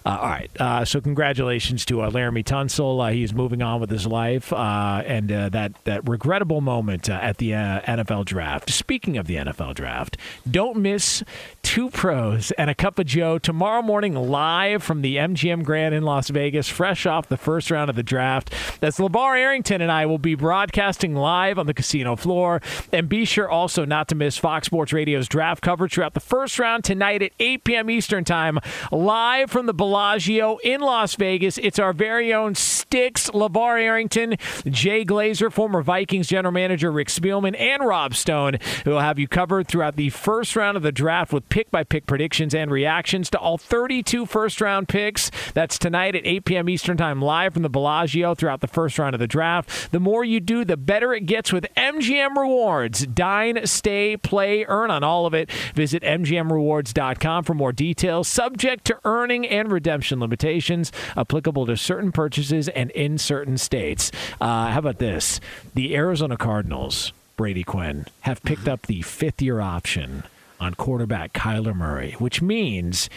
Uh, all right. Uh, so congratulations to uh, Laremy Tunsil. Uh, he's moving on with his life, uh, and uh, that that regrettable moment at the NFL draft. Speaking of the NFL draft, don't miss two pros and a cup of Joe tomorrow morning live from the MGM Grand in Las Vegas, fresh off the first round of the draft. That's LeVar Arrington and I will be broadcasting live on the casino floor. And be sure also not to miss Fox Sports Radio's draft coverage throughout the first round tonight at 8 p.m. Eastern Time, live from the Bellagio in Las Vegas. It's our very own Sticks, LeVar Arrington, Jay Glazer, former Vikings general manager Rick Spielman, and Rob Stone, who will have you covered throughout the first round of the draft with pick by pick predictions and reactions to all 32 first round picks. That's tonight at 8 p.m. Eastern Time, live from the Bellagio throughout the first round of the draft. The more you do, the better it gets with MGM Rewards. Dine, stay, play, earn on all of it. Visit MGMRewards.com for more details, subject to earning and redemption limitations, applicable to certain purchases and in certain states. Uh, how about this? The Arizona Cardinals, Brady Quinn, have picked up the fifth year option on quarterback Kyler Murray, which means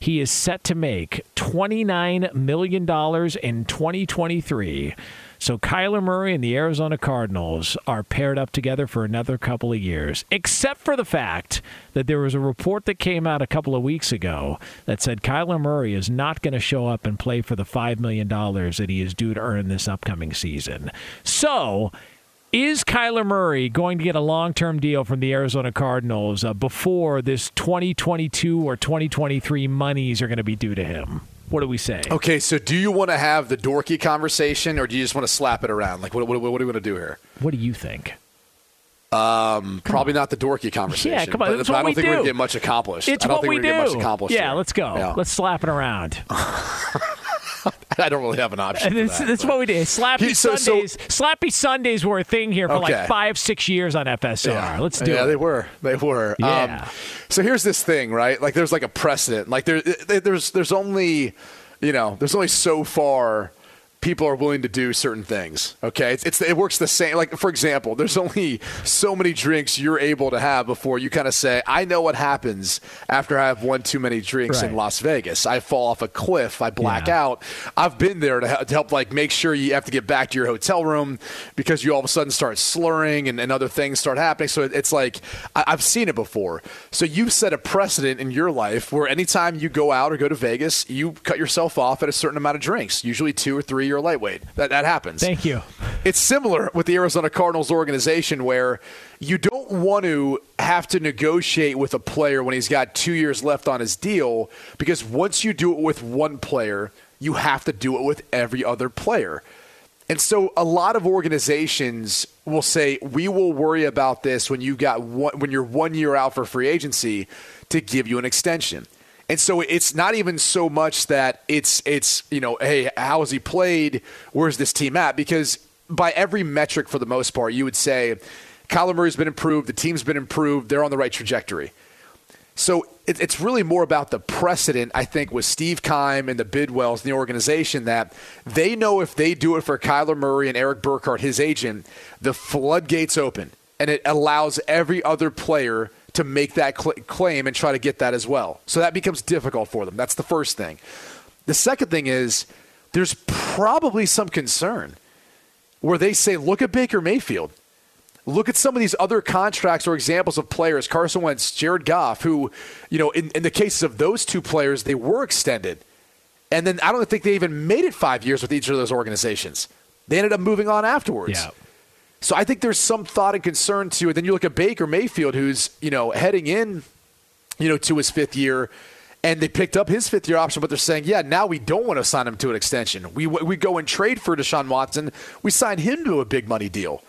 he is set to make $29 million in 2023. So Kyler Murray and the Arizona Cardinals are paired up together for another couple of years, except for the fact that there was a report that came out a couple of weeks ago that said Kyler Murray is not going to show up and play for the $5 million that he is due to earn this upcoming season. So is Kyler Murray going to get a long term deal from the Arizona Cardinals uh, before this 2022 or 2023 monies are going to be due to him? What do we say? Okay, so do you want to have the dorky conversation, or do you just want to slap it around? Like, what, what, what do you want to do here? What do you think? Um, probably not the dorky conversation. Yeah, come on. But, but I don't we think do. gonna get much accomplished. It's I don't what think we do. get much accomplished. yeah, here. let's go. Yeah. Let's slap it around. (laughs) (laughs) I don't really have an option. That's, that, that's but- what we did. Slappy so- so- Sundays. Slappy Sundays were a thing here for Okay. like five, six years on FSR. Let's do yeah, it. Yeah, they were. They were. Yeah. Um, so here's this thing, right? Like, there's like a precedent. Like, there, there's, there's only, you know, there's only so far people are willing to do certain things. Okay, it's, it's it works the same. Like, for example, there's (laughs) only so many drinks you're able to have before you kind of say, I know what happens after I have one too many drinks in Las Vegas. I fall off a cliff. I black Yeah. out. I've been there to help, to help, like, make sure you have to get back to your hotel room because you all of a sudden start slurring and, and other things start happening. So it, it's like, I, I've seen it before. So you've set a precedent in your life where anytime you go out or go to Vegas, you cut yourself off at a certain amount of drinks, usually two or three, you're a lightweight. That, that happens. Thank you. It's similar with the Arizona Cardinals organization where you don't want to have to negotiate with a player when he's got two years left on his deal because once you do it with one player, you have to do it with every other player. And so a lot of organizations will say, "We will worry about this when you got one, when you're one year out for free agency to give you an extension." And so it's not even so much that it's it's you know, hey, how has he played? Where's this team at? Because by every metric, for the most part, you would say Kyler Murray's been improved, the team's been improved, they're on the right trajectory. So it, it's really more about the precedent, I think, with Steve Keim and the Bidwills and the organization that they know if they do it for Kyler Murray and Erik Burkhardt, his agent, the floodgates open, and it allows every other player to make that cl- claim and try to get that as well. So that becomes difficult for them. That's the first thing. The second thing is there's probably some concern where they say, look at Baker Mayfield. Look at some of these other contracts or examples of players, Carson Wentz, Jared Goff, who, you know, in, in the cases of those two players, they were extended. And then I don't think they even made it five years with each of those organizations. They ended up moving on afterwards. Yeah. So I think there's some thought and concern to it. Then you look at Baker Mayfield, who's, you know, heading in, you know, to his fifth year, and they picked up his fifth year option, but they're saying, yeah, now we don't want to sign him to an extension. We, we go and trade for Deshaun Watson. We sign him to a big money deal.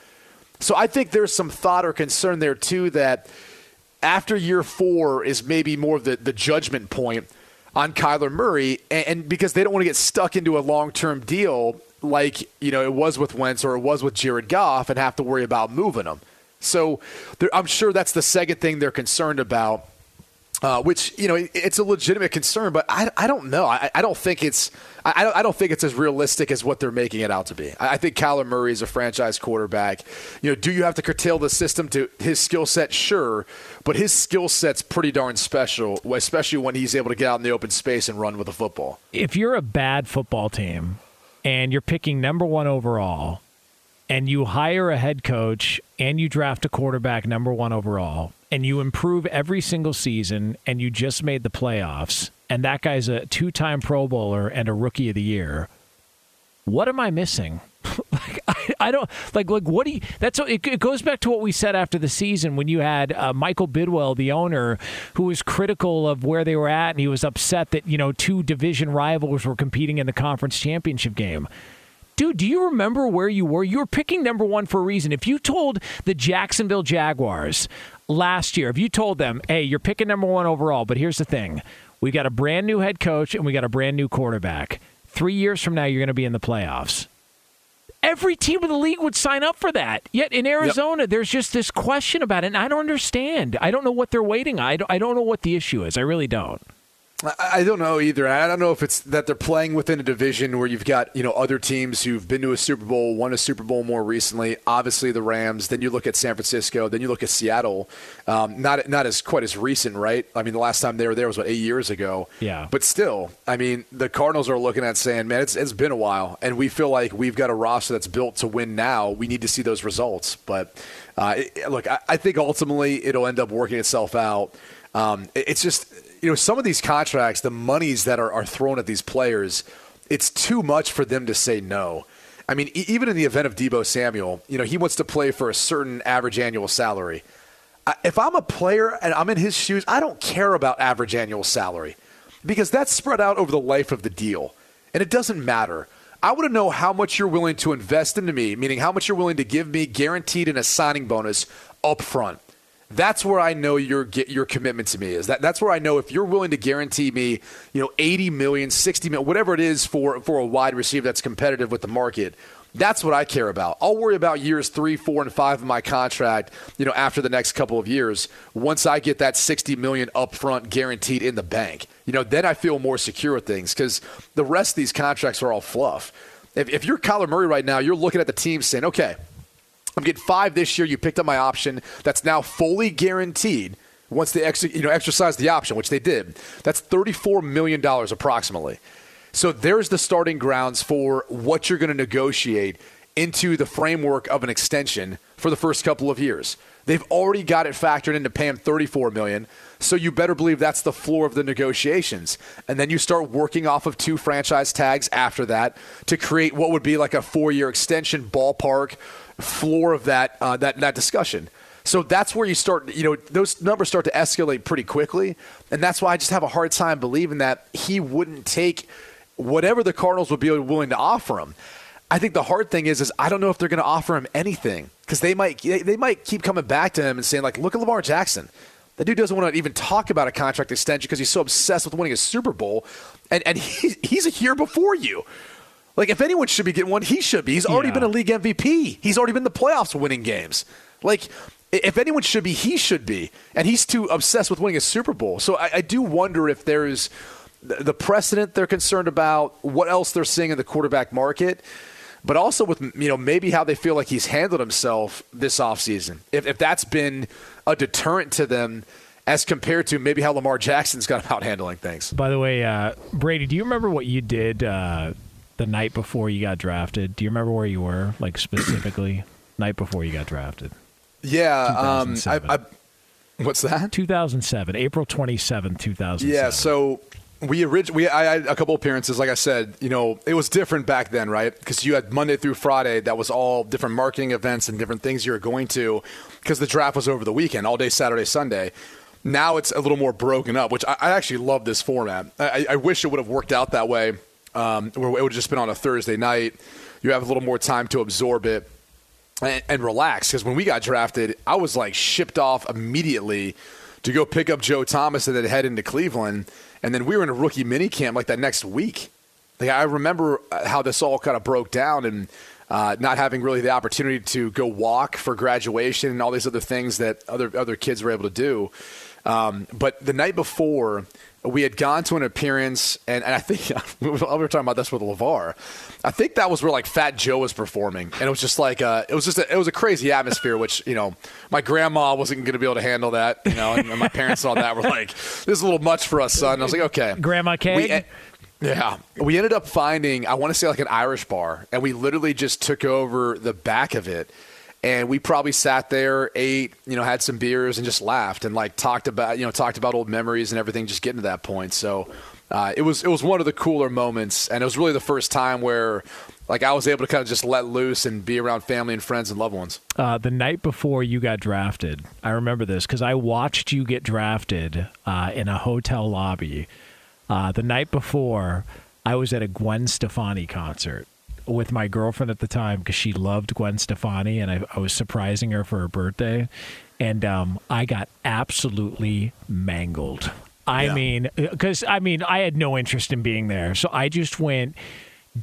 So I think there's some thought or concern there too that after year four is maybe more of the, the judgment point on Kyler Murray, and, and because they don't want to get stuck into a long term deal like you know it was with Wentz or it was with Jared Goff and have to worry about moving them. So I'm sure that's the second thing they're concerned about. Uh, which you know it- it's a legitimate concern, but I, I don't know. I, I don't think it's I, don't, I don't think it's as realistic as what they're making it out to be. I, I think Kyler Murray is a franchise quarterback. You know, do you have to curtail the system to his skill set? Sure, but his skill set's pretty darn special, especially when he's able to get out in the open space and run with the football. if you're a bad football team and you're picking number one overall and you hire a head coach and you draft a quarterback number one overall and you improve every single season and you just made the playoffs and that guy's a two-time pro bowler and a rookie of the year what am i missing (laughs) like I, I don't like like what do you that's it, it goes back to what we said after the season when you had uh, michael bidwill the owner who was critical of where they were at and he was upset that you know two division rivals were competing in the conference championship game Dude, do you remember where you were? You were picking number one for a reason. If you told the Jacksonville Jaguars last year, if you told them, hey, you're picking number one overall, but here's the thing we got a brand new head coach and we got a brand new quarterback. Three years from now, you're going to be in the playoffs. Every team in the league would sign up for that. Yet in Arizona, there's just this question about it, and I don't understand. I don't know what they're waiting. I don't, I don't know what the issue is. I really don't. I don't know either. I don't know if it's that they're playing within a division where you've got you know other teams who've been to a Super Bowl, won a Super Bowl more recently. Obviously, the Rams. Then you look at San Francisco. Then you look at Seattle. Um, not not as quite as recent, right? I mean, the last time they were there was what eight years ago. Yeah. But still, I mean, the Cardinals are looking at saying, man, it's it's been a while, and we feel like we've got a roster that's built to win now. We need to see those results. But uh, it, look, I, I think ultimately it'll end up working itself out. Um, it- it's just you know some of these contracts, the monies that are, are thrown at these players, it's too much for them to say no. I mean, e- even in the event of Deebo Samuel, you know, he wants to play for a certain average annual salary. I- If I'm a player and I'm in his shoes, I don't care about average annual salary because that's spread out over the life of the deal. And it doesn't matter. I want to know how much you're willing to invest into me, meaning how much you're willing to give me guaranteed in a signing bonus up front. That's where I know your your commitment to me is. That that's where I know if you're willing to guarantee me, you know, 80 million, 60 million, whatever it is for for a wide receiver that's competitive with the market. That's what I care about. I'll worry about years three, four, and five of my contract, you know, after the next couple of years. Once I get that 60 million upfront guaranteed in the bank, you know, then I feel more secure with things because the rest of these contracts are all fluff. If, if you're Kyler Murray right now, you're looking at the team saying, okay, I'm getting five this year. You picked up my option. That's now fully guaranteed. Once they ex- you know exercise the option, which they did, that's 34 million dollars approximately. So there's the starting grounds for what you're going to negotiate into the framework of an extension for the first couple of years. They've already got it factored into paying 34 million, so you better believe that's the floor of the negotiations. And then you start working off of two franchise tags after that to create what would be like a four-year extension ballpark floor of that uh, that that discussion. So that's where you start, you know, those numbers start to escalate pretty quickly. And that's why I just have a hard time believing that he wouldn't take whatever the Cardinals would be willing to offer him. I think the hard thing is, is I don't know if they're going to offer him anything because they might they, they might keep coming back to him and saying like, look at Lamar Jackson. That dude doesn't want to even talk about a contract extension because he's so obsessed with winning a Super Bowl, and and he, he's a year before you. Like if anyone should be getting one, he should be. He's already Yeah. been a league MVP. He's already been the playoffs winning games. Like if anyone should be, he should be. And he's too obsessed with winning a Super Bowl. So I, I do wonder if there's the precedent they're concerned about, what else they're seeing in the quarterback market, but also with you know maybe how they feel like he's handled himself this offseason. If if that's been a deterrent to them as compared to maybe how Lamar Jackson's gone about handling things. By the way, uh, Brady, do you remember what you did uh, the night before you got drafted? Do you remember where you were, like specifically, (clears throat) night before you got drafted? Yeah, um, I, I, what's that? 2007, April 27, 2007. Yeah, so we orig- we I had a couple appearances. Like I said, you know, it was different back then, right? Because you had Monday through Friday. That was all different marketing events and different things you were going to. Because the draft was over the weekend, all day Saturday, Sunday. Now it's a little more broken up, which I, I actually love this format. I, I wish it would have worked out that way, um, where it would have just been on a Thursday night. You have a little more time to absorb it and, and relax. Because when we got drafted, I was like shipped off immediately to go pick up Joe Thomas and then head into Cleveland. And then we were in a rookie minicamp like that next week. Like I remember uh, how this all kind of broke down and uh, not having really the opportunity to go walk for graduation and all these other things that other other kids were able to do. Um, but the night before, we had gone to an appearance, and, and I think (laughs) we were talking about this with LeVar. I think that was where like Fat Joe was performing, and it was just like uh, it was just a, it was a crazy atmosphere. Which you know, my grandma wasn't going to be able to handle that. You know, and, and my parents all that were like, "This is a little much for us, son." And I was like, "Okay." Grandma e, yeah, we ended up finding I want to say like an Irish bar, and we literally just took over the back of it, and we probably sat there, ate, you know, had some beers, and just laughed and like talked about you know talked about old memories and everything, just getting to that point. So uh, it was it was one of the cooler moments, and it was really the first time where like I was able to kind of just let loose and be around family and friends and loved ones. Uh, the night before you got drafted, I remember this because I watched you get drafted uh, in a hotel lobby. Uh, the night before, I was at a Gwen Stefani concert with my girlfriend at the time because she loved Gwen Stefani, and I, I was surprising her for her birthday, and um, I got absolutely mangled. I Yeah. mean, because I mean, I had no interest in being there, so I just went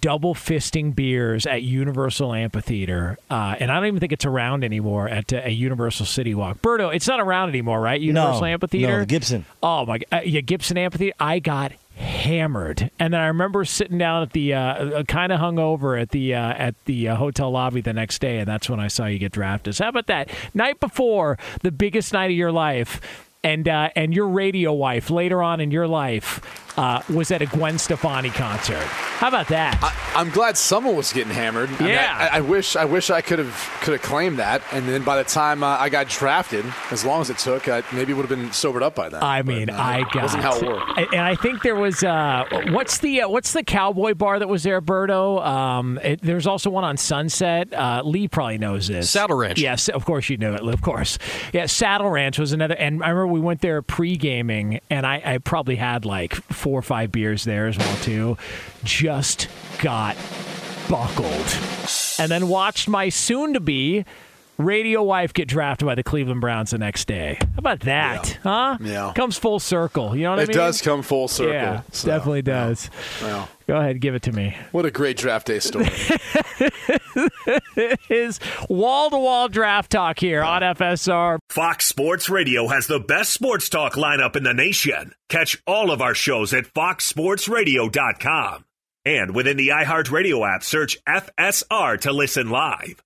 double fisting beers at Universal Amphitheater, uh, and I don't even think it's around anymore at uh, a Universal City Walk. Berto, it's not around anymore, right? Universal no, Amphitheater, no, Gibson. Oh my, uh, yeah, Gibson Amphitheater. I got hammered, and then I remember sitting down at the uh, kind of hungover at the uh, at the uh, hotel lobby the next day, and that's when I saw you get drafted. So how about that? Night before the biggest night of your life, and uh, and your radio wife later on in your life uh, was at a Gwen Stefani concert. How about that? I, am glad someone was getting hammered. I yeah, mean, I, I, wish I wish I could have could have claimed that, and then by the time uh, I got drafted, as long as it took, I maybe would have been sobered up by then. I mean, but, uh, I got wasn't how it worked. And I think there was uh, what's the uh, what's the cowboy bar that was there, Berto? Um, it, there's also one on Sunset. Uh, Lee probably knows this. Saddle Ranch. Yes, of course you knew it. Of course, yeah. Saddle Ranch was another, and I remember we went there pre gaming, and I, I probably had like four or five beers there as well too. Just got buckled, and then watched my soon-to-be radio wife get drafted by the Cleveland Browns the next day. How about that? Yeah. Huh? Yeah. Comes full circle. You know what it I mean? It does come full circle. Yeah, so, definitely does. Well, Go ahead, give it to me. What a great draft day story. (laughs) Is wall to wall draft talk here on FSR. Fox Sports Radio has the best sports talk lineup in the nation. Catch all of our shows at foxsportsradio.com. And within the iHeartRadio app, search FSR to listen live.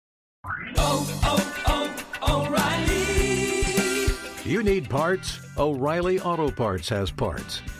Oh, oh, oh, O'Reilly. You need parts? O'Reilly Auto Parts has parts.